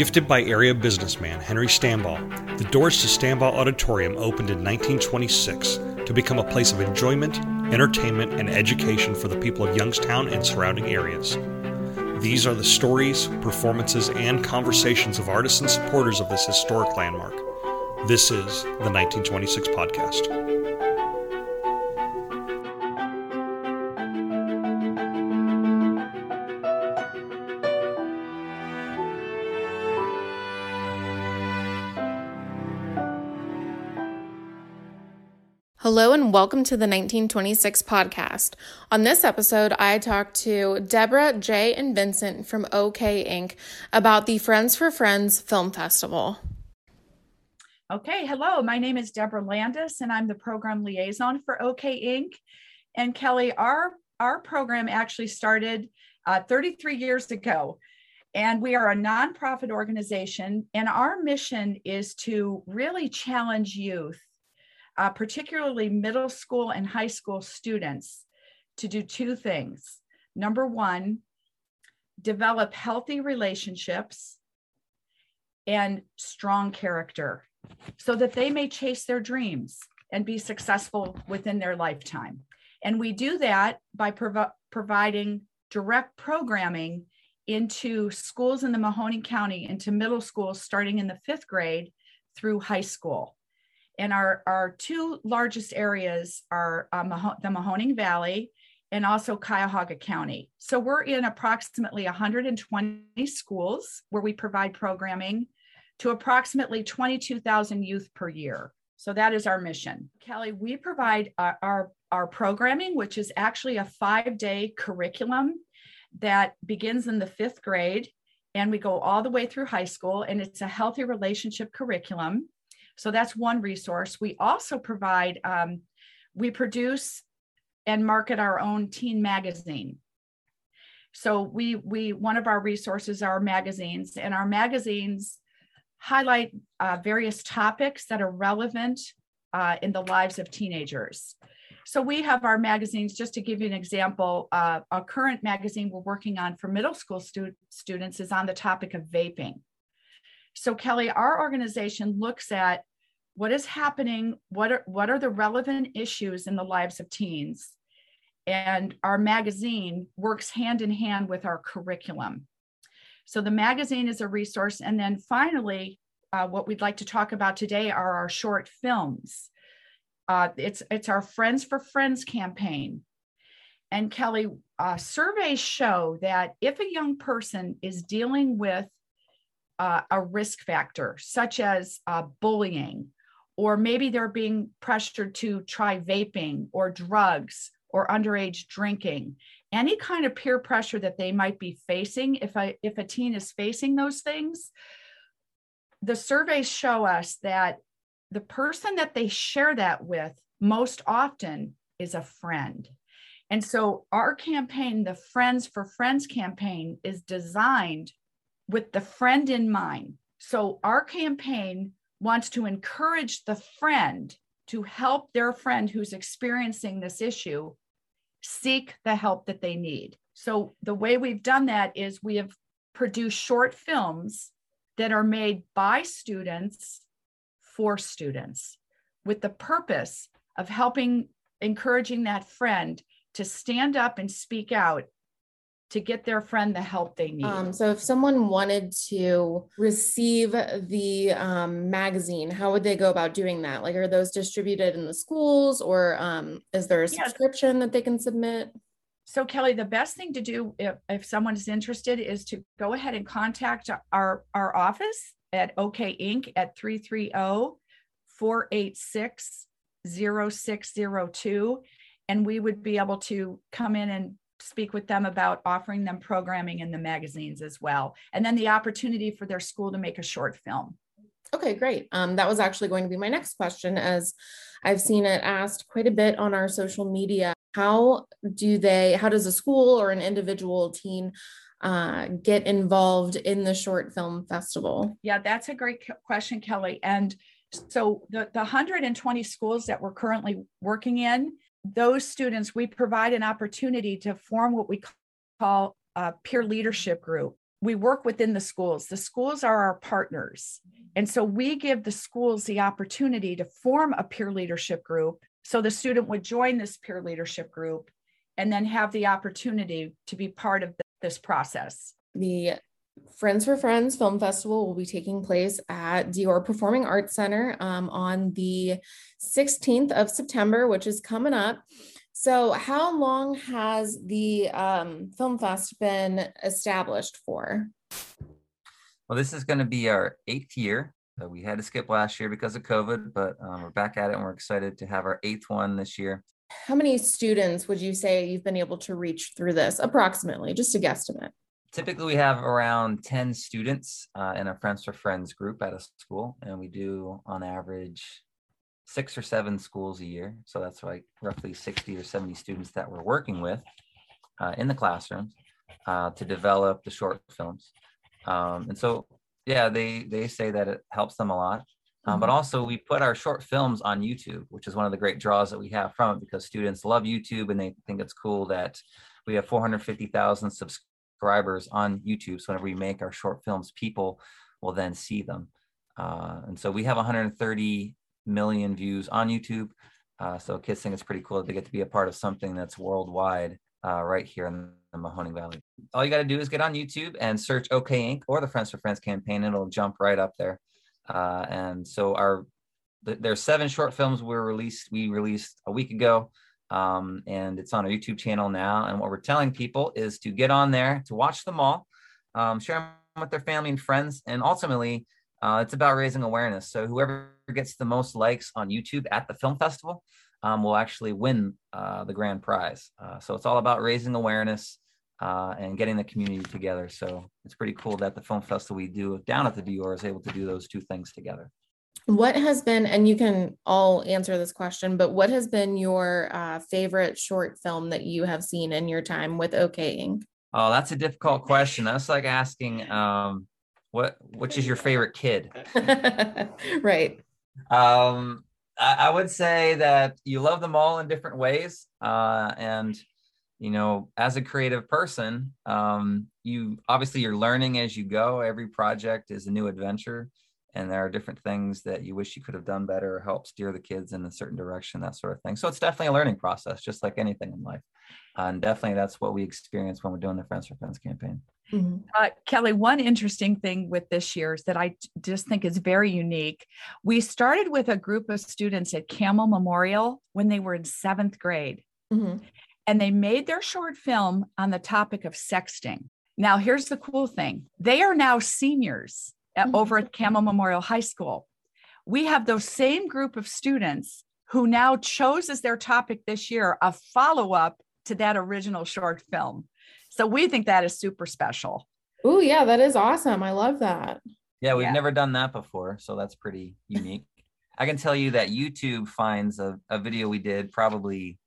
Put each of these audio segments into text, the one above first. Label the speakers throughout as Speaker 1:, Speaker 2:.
Speaker 1: Gifted by area businessman Henry Stambaugh, the doors to Stambaugh Auditorium opened in 1926 to become a place of enjoyment, entertainment, and education for the people of Youngstown and surrounding areas. These are the stories, performances, and conversations of artists and supporters of this historic landmark. This is the 1926 Podcast.
Speaker 2: Hello and welcome to the 1926 podcast. On this episode, I talked to Deborah, Jay, and Vincent from OK Inc. about the Friends for Friends Film Festival.
Speaker 3: Okay, hello. My name is Deborah Landis, and I'm the program liaison for OK Inc. And Kelly, our our program actually started uh, 33 years ago, and we are a nonprofit organization. And our mission is to really challenge youth uh, particularly middle school and high school students, to do two things. Number one, develop healthy relationships and strong character so that they may chase their dreams and be successful within their lifetime. And we do that by prov- providing direct programming into schools in the Mahoning County, into middle schools starting in the fifth grade through high school. And our, our two largest areas are uh, the Mahoning Valley and also Cuyahoga County. So we're in approximately 120 schools where we provide programming to approximately 22,000 youth per year. So that is our mission. Kelly, we provide our, our, our programming, which is actually a five day curriculum that begins in the fifth grade and we go all the way through high school. And it's a healthy relationship curriculum. So that's one resource. We also provide, um, we produce and market our own teen magazine. So we we one of our resources are magazines, and our magazines highlight uh, various topics that are relevant uh, in the lives of teenagers. So we have our magazines. Just to give you an example, uh, a current magazine we're working on for middle school stu- students is on the topic of vaping. So Kelly, our organization looks at what is happening what are what are the relevant issues in the lives of teens? And our magazine works hand in hand with our curriculum. So the magazine is a resource. And then finally uh, what we'd like to talk about today are our short films. Uh, it's it's our friends for friends campaign. And kelly uh, surveys show that if a young person is dealing with uh, a risk factor such as uh, bullying or maybe they're being pressured to try vaping or drugs or underage drinking. Any kind of peer pressure that they might be facing if a if a teen is facing those things the surveys show us that the person that they share that with most often is a friend. And so our campaign the friends for friends campaign is designed with the friend in mind so our campaign wants to encourage the friend to help their friend who's experiencing this issue seek the help that they need. So, the way we've done that is we have produced short films that are made by students for students with the purpose of helping, encouraging that friend to stand up and speak out to get their friend the help they need.
Speaker 2: Um, so, if someone wanted to receive the um, magazine, how would they go about doing that? Like, are those distributed in the schools, or um, is there a subscription that they can submit?
Speaker 3: So, Kelly, the best thing to do if, if someone is interested is to go ahead and contact our, our office at OK Inc. at 330 486 0602. And we would be able to come in and speak with them about offering them programming in the magazines as well. And then the opportunity for their school to make a short film.
Speaker 2: Okay, great. Um, that was actually going to be my next question, as I've seen it asked quite a bit on our social media. How do they, how does a school or an individual teen uh, get involved in the short film festival?
Speaker 3: Yeah, that's a great question, Kelly. And so the, the 120 schools that we're currently working in, those students, we provide an opportunity to form what we call a peer leadership group. we work within the schools. The schools are our partners. And so we give the schools the opportunity to form a peer leadership group. So the student would join this peer leadership group and then have the opportunity to be part of this process.
Speaker 2: The Friends for Friends Film Festival will be taking place at DeYor Performing Arts Center um, on the 16th of September, which is coming up. So, how long has the um, Film Fest been established for?
Speaker 4: Well, this is going to be our eighth year. So we had to skip last year because of COVID, but um, we're back at it and we're excited to have our eighth one this year.
Speaker 2: How many students would you say you've been able to reach through this, approximately, just a guesstimate?
Speaker 4: Typically, we have around 10 students uh, in a Friends for Friends group at a school, and we do on average six or seven schools a year. So that's like roughly 60 or 70 students that we're working with uh, in the classrooms uh, to develop the short films. Um, and so, yeah, they, they say that it helps them a lot. Um, but mm-hmm. also, we put our short films on YouTube, which is one of the great draws that we have from it because students love YouTube and they think it's cool that we have 450,000 subscribers on YouTube. So, whenever we make our short films, people will then see them. Uh, and so, we have 130 million views on YouTube. Uh, so kids think it's pretty cool that they get to be a part of something that's worldwide uh, right here in the Mahoning Valley. All you got to do is get on YouTube and search OK Inc. or the Friends for Friends campaign. It'll jump right up there. Uh, and so our there's seven short films we released we released a week ago, um, and it's on our YouTube channel now. And what we're telling people is to get on there to watch them all, um, share them with their family and friends, and ultimately uh, it's about raising awareness. So whoever gets the most likes on YouTube at the film festival um, will actually win uh, the grand prize. Uh, so it's all about raising awareness uh, and getting the community together. So it's pretty cool that the film festival we do down at the DeYor is able to do those two things together.
Speaker 2: What has been, and you can all answer this question, but what has been your uh, favorite short film that you have seen in your time with OK Inc?
Speaker 4: Oh, that's a difficult question. That's like asking, um, what which is your favorite kid
Speaker 2: right
Speaker 4: um I, I, would say that you love them all in different ways uh and you know as a creative person um you obviously you're learning as you go every project is a new adventure and there are different things that you wish you could have done better or help steer the kids in a certain direction that sort of thing so it's definitely a learning process just like anything in life uh, and definitely that's what we experience when we're doing the friends for friends campaign
Speaker 3: Mm-hmm. Uh, Kelly, one interesting thing with this year's that I just think is very unique. We started with a group of students at Campbell Memorial when they were in seventh grade, mm-hmm. and they made their short film on the topic of sexting. Now, here's the cool thing they are now seniors at, mm-hmm. over at Campbell Memorial High School. We have those same group of students who now chose as their topic this year a follow up to that original short film. So we think that is super special.
Speaker 2: Oh, yeah, that is awesome. I love that.
Speaker 4: Yeah, we've yeah. never done that before. So that's pretty unique. I can tell you that YouTube finds a, a video we did probably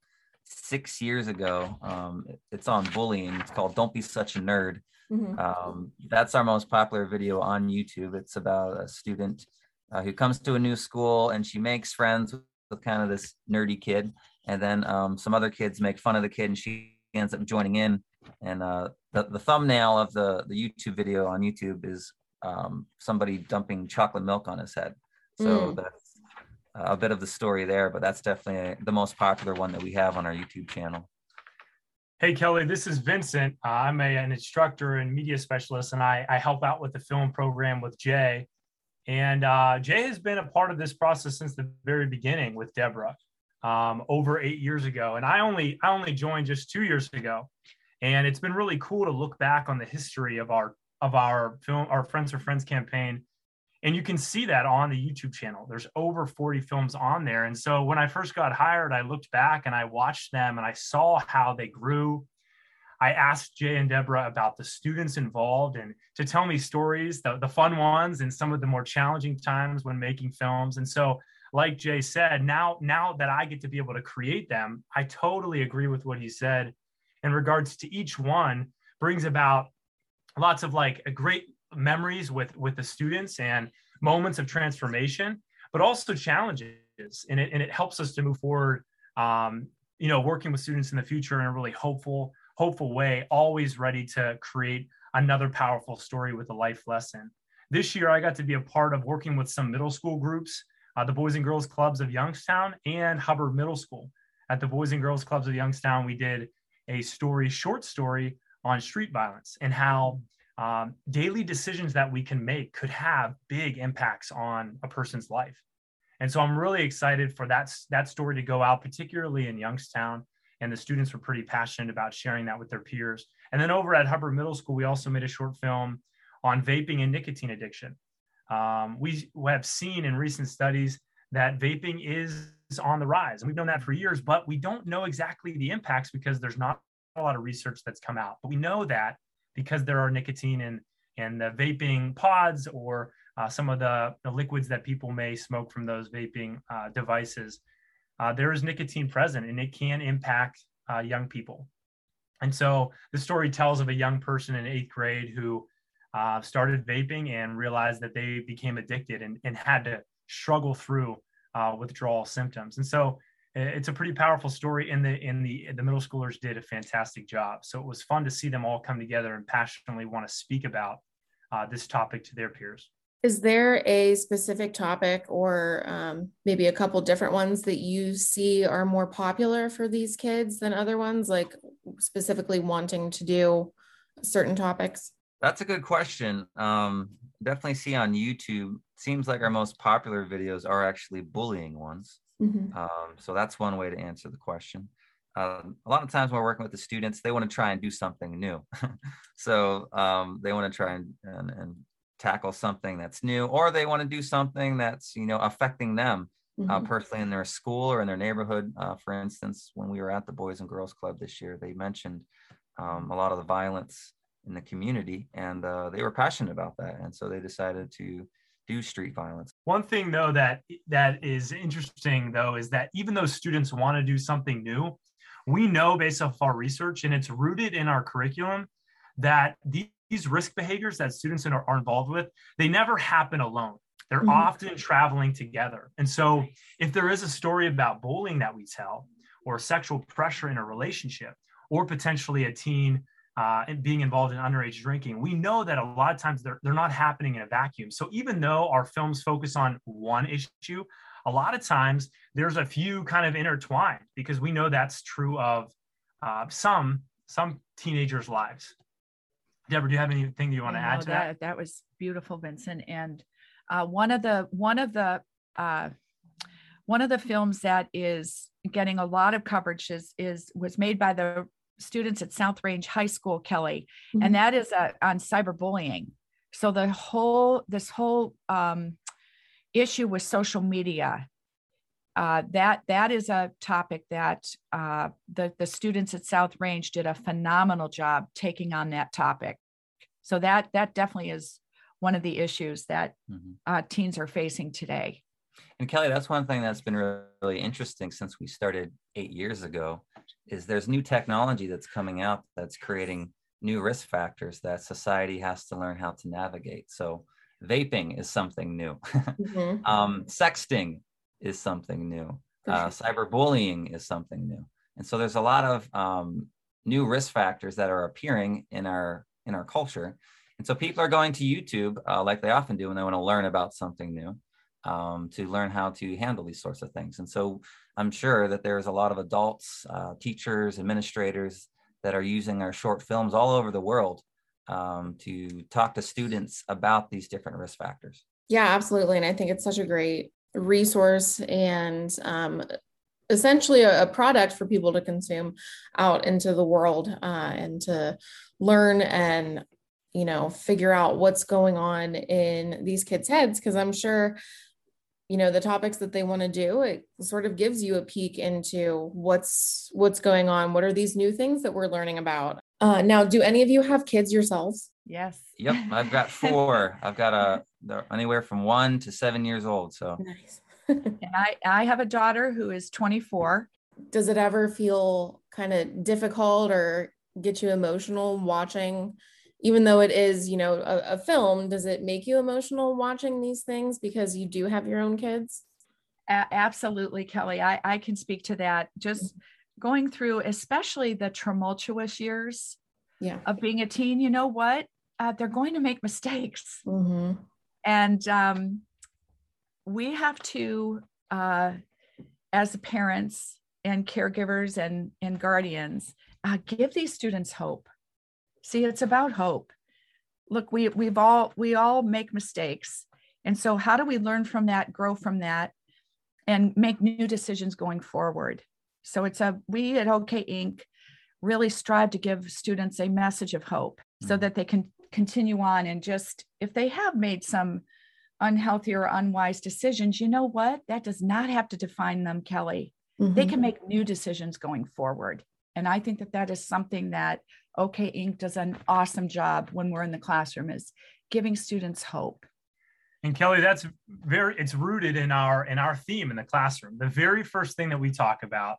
Speaker 4: six years ago. Um, it's on bullying. It's called Don't Be Such a Nerd. Mm-hmm. Um, that's our most popular video on YouTube. It's about a student uh, who comes to a new school and she makes friends with, kind of this nerdy kid. And then um, some other kids make fun of the kid and she ends up joining in and uh, the, the thumbnail of the, the YouTube video on YouTube is um, somebody dumping chocolate milk on his head. So mm. that's a bit of the story there, but that's definitely the most popular one that we have on our YouTube channel.
Speaker 5: Hey, Kelly, this is Vincent. Uh, I'm a, an instructor and media specialist, and I, I help out with the film program with Jay. And uh, Jay has been a part of this process since the very beginning with Deborah um, over eight years ago. And I only I only joined just two years ago and it's been really cool to look back on the history of our of our film our friends for friends campaign and you can see that on the youtube channel. There's over 40 films on there. And so when i first got hired i looked back and i watched them and i saw how they grew. I asked jay and deborah about the students involved and to tell me stories the, the fun ones and some of the more challenging times when making films. And so like jay said now now that i get to be able to create them i totally agree with what he said in regards to each one brings about lots of like a great memories with with the students and moments of transformation but also challenges and it, and it helps us to move forward um, you know working with students in the future in a really hopeful hopeful way always ready to create another powerful story with a life lesson. This year, I got to be a part of working with some middle school groups, uh, the Boys and Girls Clubs of Youngstown and Hubbard Middle School. At the Boys and Girls Clubs of Youngstown, we did a story, short story on street violence and how um, daily decisions that we can make could have big impacts on a person's life. And so I'm really excited for that, that story to go out, particularly in Youngstown. And the students were pretty passionate about sharing that with their peers. And then over at Hubbard Middle School, we also made a short film on vaping and nicotine addiction. Um, we have seen in recent studies that vaping is on the rise. And we've known that for years, but we don't know exactly the impacts because there's not a lot of research that's come out. But we know that because there are nicotine in, in the vaping pods or uh, some of the, the liquids that people may smoke from those vaping uh, devices, uh, there is nicotine present and it can impact uh, young people. And so the story tells of a young person in eighth grade who uh, started vaping and realized that they became addicted and, and had to struggle through uh, withdrawal symptoms. And so it's a pretty powerful story and the in the the middle schoolers did a fantastic job. So it was fun to see them all come together and passionately want to speak about uh, this topic to their peers.
Speaker 2: Is there a specific topic or um, maybe a couple different ones that you see are more popular for these kids than other ones like specifically wanting to do certain topics?
Speaker 4: That's a good question. Um, definitely see on youtube seems like our most popular videos are actually bullying ones Mm-hmm. Um, so that's one way to answer the question. Um, a lot of times when we're working with the students, they want to try and do something new. so um, they want to try and, and, and, tackle something that's new, or they want to do something that's you know affecting them uh, mm-hmm. uh, personally in their school or in their neighborhood. Uh, for instance, when we were at the Boys and Girls Club this year, they mentioned um, a lot of the violence in the community, and uh, they were passionate about that, and so they decided to do street violence.
Speaker 5: One thing though that that is interesting though is that even though students want to do something new, we know based off our research and it's rooted in our curriculum that these risk behaviors that students are, are involved with, they never happen alone. They're mm-hmm. often traveling together. And so if there is a story about bullying that we tell or sexual pressure in a relationship or potentially a teen uh, and being involved in underage drinking, we know that a lot of times they're, they're not happening in a vacuum. So even though our films focus on one issue, a lot of times there's a few kind of intertwined because we know that's true of uh, some some teenagers' lives. Deborah, do you have anything you want to add to that, that?
Speaker 3: That was beautiful, Vincent. And uh, one of the one of the uh, one of the films that is getting a lot of coverage is, is was made by the students at South Range High School, Kelly, mm-hmm. and that is uh, on cyberbullying. So the whole this whole um, issue with social media uh, that that is a topic that uh, the the students at South Range did a phenomenal job taking on that topic. So that that definitely is one of the issues that mm-hmm. uh, teens are facing today.
Speaker 4: And Kelly, that's one thing that's been really interesting since we started eight years ago is there's new technology that's coming out that's creating new risk factors that society has to learn how to navigate. So vaping is something new. mm-hmm. um, sexting is something new. Uh, cyberbullying is something new. And so there's a lot of um, new risk factors that are appearing in our in our culture. And so people are going to YouTube uh, like they often do when they want to learn about something new um, to learn how to handle these sorts of things. And so I'm sure that there's a lot of adults, uh, teachers, administrators that are using our short films all over the world um, to talk to students about these different risk factors.
Speaker 2: Yeah, absolutely. And I think it's such a great resource and um, essentially a, a, product for people to consume out into the world uh, and to learn and you know figure out what's going on in these kids heads because i'm sure you know the topics that they want to do it sort of gives you a peek into what's what's going on. What are these new things that we're learning about? Uh, now do any of you have kids yourselves?
Speaker 3: Yes.
Speaker 4: Yep i've got four. I've got a they're anywhere from one to seven years old so.
Speaker 3: Nice. And i i have a daughter who is 24
Speaker 2: does it ever feel kind of difficult or get you emotional watching even though it is you know a, a, film does it make you emotional watching these things because you do have your own kids
Speaker 3: a- absolutely kelly I, I can speak to that just going through especially the tumultuous years
Speaker 2: yeah.
Speaker 3: of being a teen you know what uh, they're going to make mistakes.
Speaker 2: Mhm.
Speaker 3: And um, we have to, uh, as parents and caregivers and, and guardians, uh, give these students hope. See, it's about hope. Look, we, we've all, we all make mistakes. And so how do we learn from that, grow from that, and make new decisions going forward? So it's a, we at OK Inc. really strive to give students a message of hope so
Speaker 4: Mhm.
Speaker 3: that they can continue on and just, if they have made some unhealthy or unwise decisions, you know what? That does not have to define them, Kelly. They
Speaker 2: Mhm.
Speaker 3: can make new decisions going forward. And I think that that is something that OK Inc. does an awesome job when we're in the classroom is giving students hope.
Speaker 5: And Kelly, that's very it's rooted in our in our theme in the classroom. The very first thing that we talk about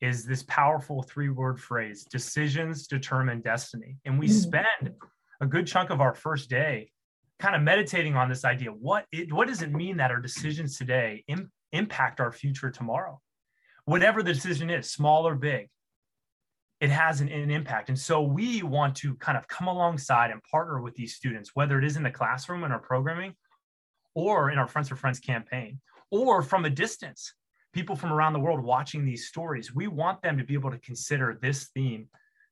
Speaker 5: is this powerful three-word phrase, decisions determine destiny. And we
Speaker 2: Mhm.
Speaker 5: spend a good chunk of our first day kind of meditating on this idea. What it what does it mean that our decisions today Im- impact our future tomorrow? Whatever the decision is, small or big, it has an, an impact. And so we want to kind of come alongside and partner with these students, whether it is in the classroom in our programming or in our Friends for Friends campaign, or from a distance, people from around the world watching these stories. We want them to be able to consider this theme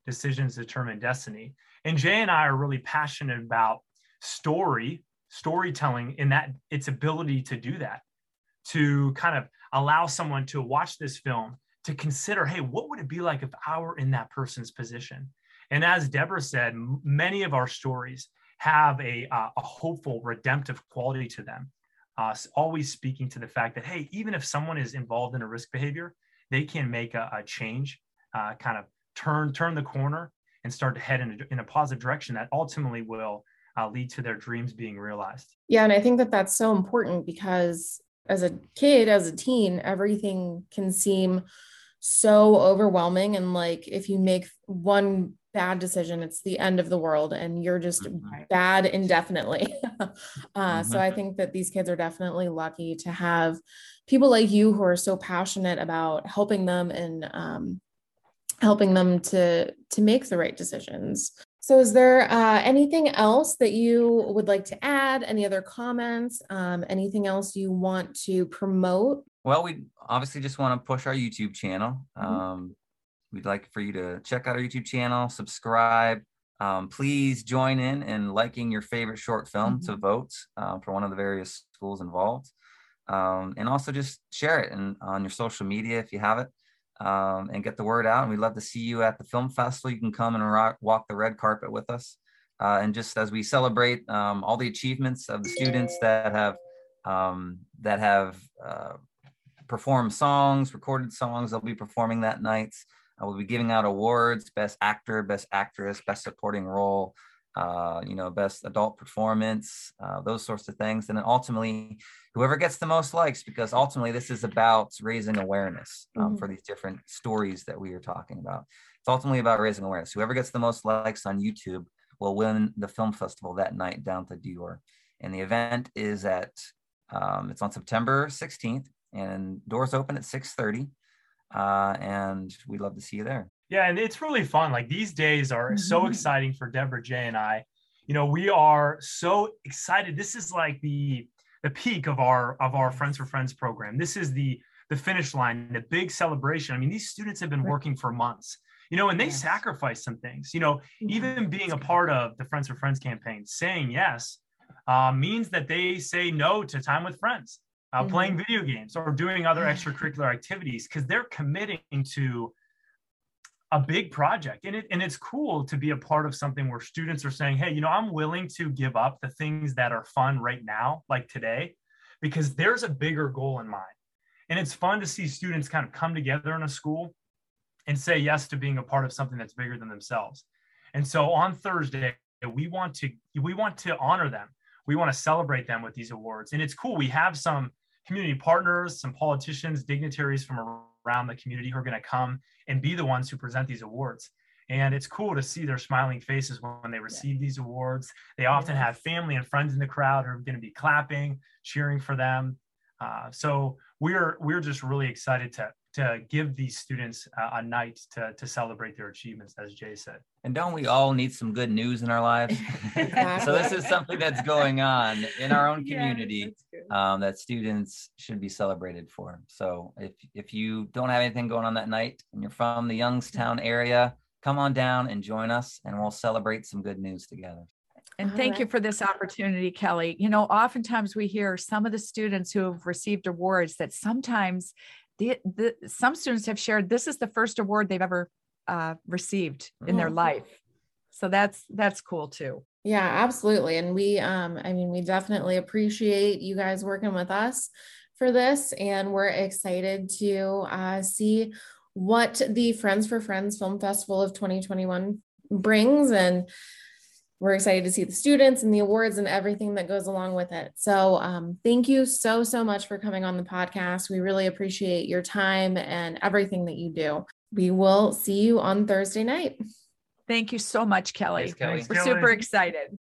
Speaker 5: decisions determine destiny. And Jay and I are really passionate about story, storytelling, in that its ability to do that, to kind of allow someone to watch this film to consider, hey, what would it be like if I were in that person's position? And as Deborah said, many of our stories have a, uh, a hopeful, redemptive quality to them. Uh, always speaking to the fact that, hey, even if someone is involved in a risk behavior, they can make a, a change, uh, kind of turn turn the corner and start to head in a, in a positive direction that ultimately will uh, lead to their dreams being realized.
Speaker 2: Yeah, and I think that that's so important because as a kid, as a teen, everything can seem so overwhelming. And like if you make one bad decision, it's the end of the world and you're just bad indefinitely. uh, So
Speaker 4: Mhm.
Speaker 2: I think that these kids are definitely lucky to have people like you who are so passionate about helping them and um, helping them to to make the right decisions. So, is there uh, anything else that you would like to add? Any other comments? Um, anything else you want to promote?
Speaker 4: Well, we obviously just want to push our YouTube channel.
Speaker 2: Mhm.
Speaker 4: Um, we'd like for you to check out our YouTube channel, subscribe. Um, please join in in liking your favorite short film to vote uh, for one of the various schools involved. Um, and also just share it and on your social media if you have it um, and get the word out. And we'd love to see you at the film festival. You can come and rock, walk the red carpet with us. Uh, and just as we celebrate um, all the achievements of the students that have um, that have uh, performed songs, recorded songs, they'll be performing that night. Uh, we'll be giving out awards: best actor, best actress, best supporting role, uh, you know, best adult performance, uh, those sorts of things. And then ultimately, whoever gets the most likes, because ultimately this is about raising awareness um,
Speaker 2: Mhm.
Speaker 4: for these different stories that we are talking about. It's ultimately about raising awareness. Whoever gets the most likes on YouTube will win the film festival that night down to DeYor. And the event is at um, it's on September 16th, and doors open at 6:30. Uh, and we'd love to see you there.
Speaker 5: Yeah, and it's really fun. Like these days are so
Speaker 2: Mhm.
Speaker 5: exciting for Deborah Jay and I. You know, we are so excited. This is like the the peak of our of our Friends for Friends program. This is the the finish line, the big celebration. I mean, these students have been working for months. You know, and they
Speaker 3: Yes.
Speaker 5: sacrifice some things. You know,
Speaker 2: Mm-hmm.
Speaker 5: even being a part of the Friends for Friends campaign, saying yes uh, means that they say no to time with friends, uh,
Speaker 2: Mhm.
Speaker 5: playing video games, or doing other extracurricular activities because they're committing to a big project. And, it, and it's cool to be a part of something where students are saying, hey, you know, I'm willing to give up the things that are fun right now, like today, because there's a bigger goal in mind. And it's fun to see students kind of come together in a school and say yes to being a part of something that's bigger than themselves. And so on Thursday, we want to we want to honor them. We want to celebrate them with these awards. And it's cool. We have some community partners, some politicians, dignitaries from around the community who are going to come and be the ones who present these awards. And it's cool to see their smiling faces when they receive these awards. They often have family and friends in the crowd who are going to be clapping, cheering for them. Uh, so we're we're just really excited to to give these students a, a night to, to celebrate their achievements, as Jay said.
Speaker 4: And don't we all need some good news in our lives? so this is something that's going on in our own community um, that students should be celebrated for. So if if you don't have anything going on that night and you're from the Youngstown area, come on down and join us, and we'll celebrate some good news together.
Speaker 3: And thank right. you for this opportunity, Kelly. You know, oftentimes we hear some of the students who have received awards that sometimes the, the some students have shared this is the first award they've ever uh, received in their life. So that's that's cool too.
Speaker 2: Yeah, absolutely. And we um I mean we definitely appreciate you guys working with us for this and we're excited to uh, see what the Friends for Friends Film Festival of 2021 brings and we're excited to see the students and the awards and everything that goes along with it. So, um, thank you so, so much for coming on the podcast. We really appreciate your time and everything that you do. We will see you on Thursday night.
Speaker 3: Thank you so much, Kelly.
Speaker 4: Thanks, Kelly.
Speaker 3: We're super excited.